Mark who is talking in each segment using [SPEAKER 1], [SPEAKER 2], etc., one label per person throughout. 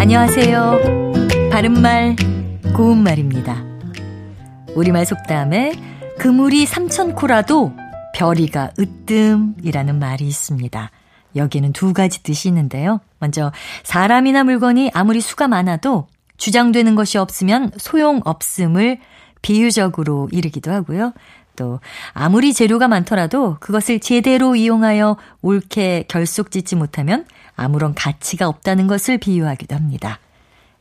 [SPEAKER 1] 안녕하세요. 바른말, 고운말입니다. 우리말 속담에 그물이 삼천코라도 별이가 으뜸이라는 말이 있습니다. 여기에는 두 가지 뜻이 있는데요. 먼저 사람이나 물건이 아무리 수가 많아도 주장되는 것이 없으면 소용없음을 비유적으로 이르기도 하고요. 또 아무리 재료가 많더라도 그것을 제대로 이용하여 옳게 결속짓지 못하면 아무런 가치가 없다는 것을 비유하기도 합니다.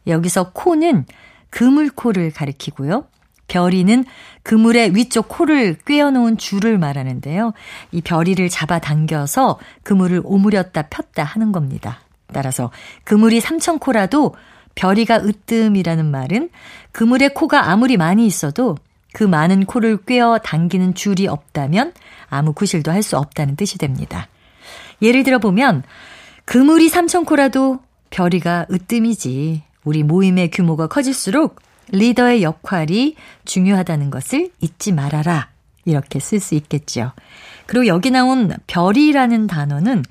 [SPEAKER 1] 여기서 코는 그물코를 가리키고요. 별이는 그물의 위쪽 코를 꿰어놓은 줄을 말하는데요. 이 별이를 잡아당겨서 그물을 오므렸다 폈다 하는 겁니다. 따라서 그물이 3천 코라도 별이가 으뜸이라는 말은 그물의 코가 아무리 많이 있어도 그 많은 코를 꿰어 당기는 줄이 없다면 아무 구실도 할 수 없다는 뜻이 됩니다. 예를 들어 보면 그물이 3천 코라도 별이가 으뜸이지. 우리 모임의 규모가 커질수록 리더의 역할이 중요하다는 것을 잊지 말아라. 이렇게 쓸 수 있겠죠. 그리고 여기 나온 별이라는 단어는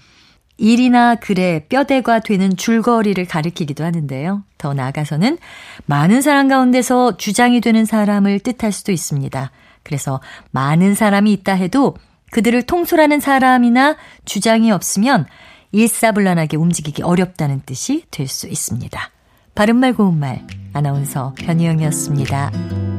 [SPEAKER 1] 일이나 글의 뼈대가 되는 줄거리를 가리키기도 하는데요. 더 나아가서는 많은 사람 가운데서 주장이 되는 사람을 뜻할 수도 있습니다. 그래서 많은 사람이 있다 해도 그들을 통솔하는 사람이나 주장이 없으면 일사불란하게 움직이기 어렵다는 뜻이 될 수 있습니다. 바른말 고운말 아나운서 변희영이었습니다.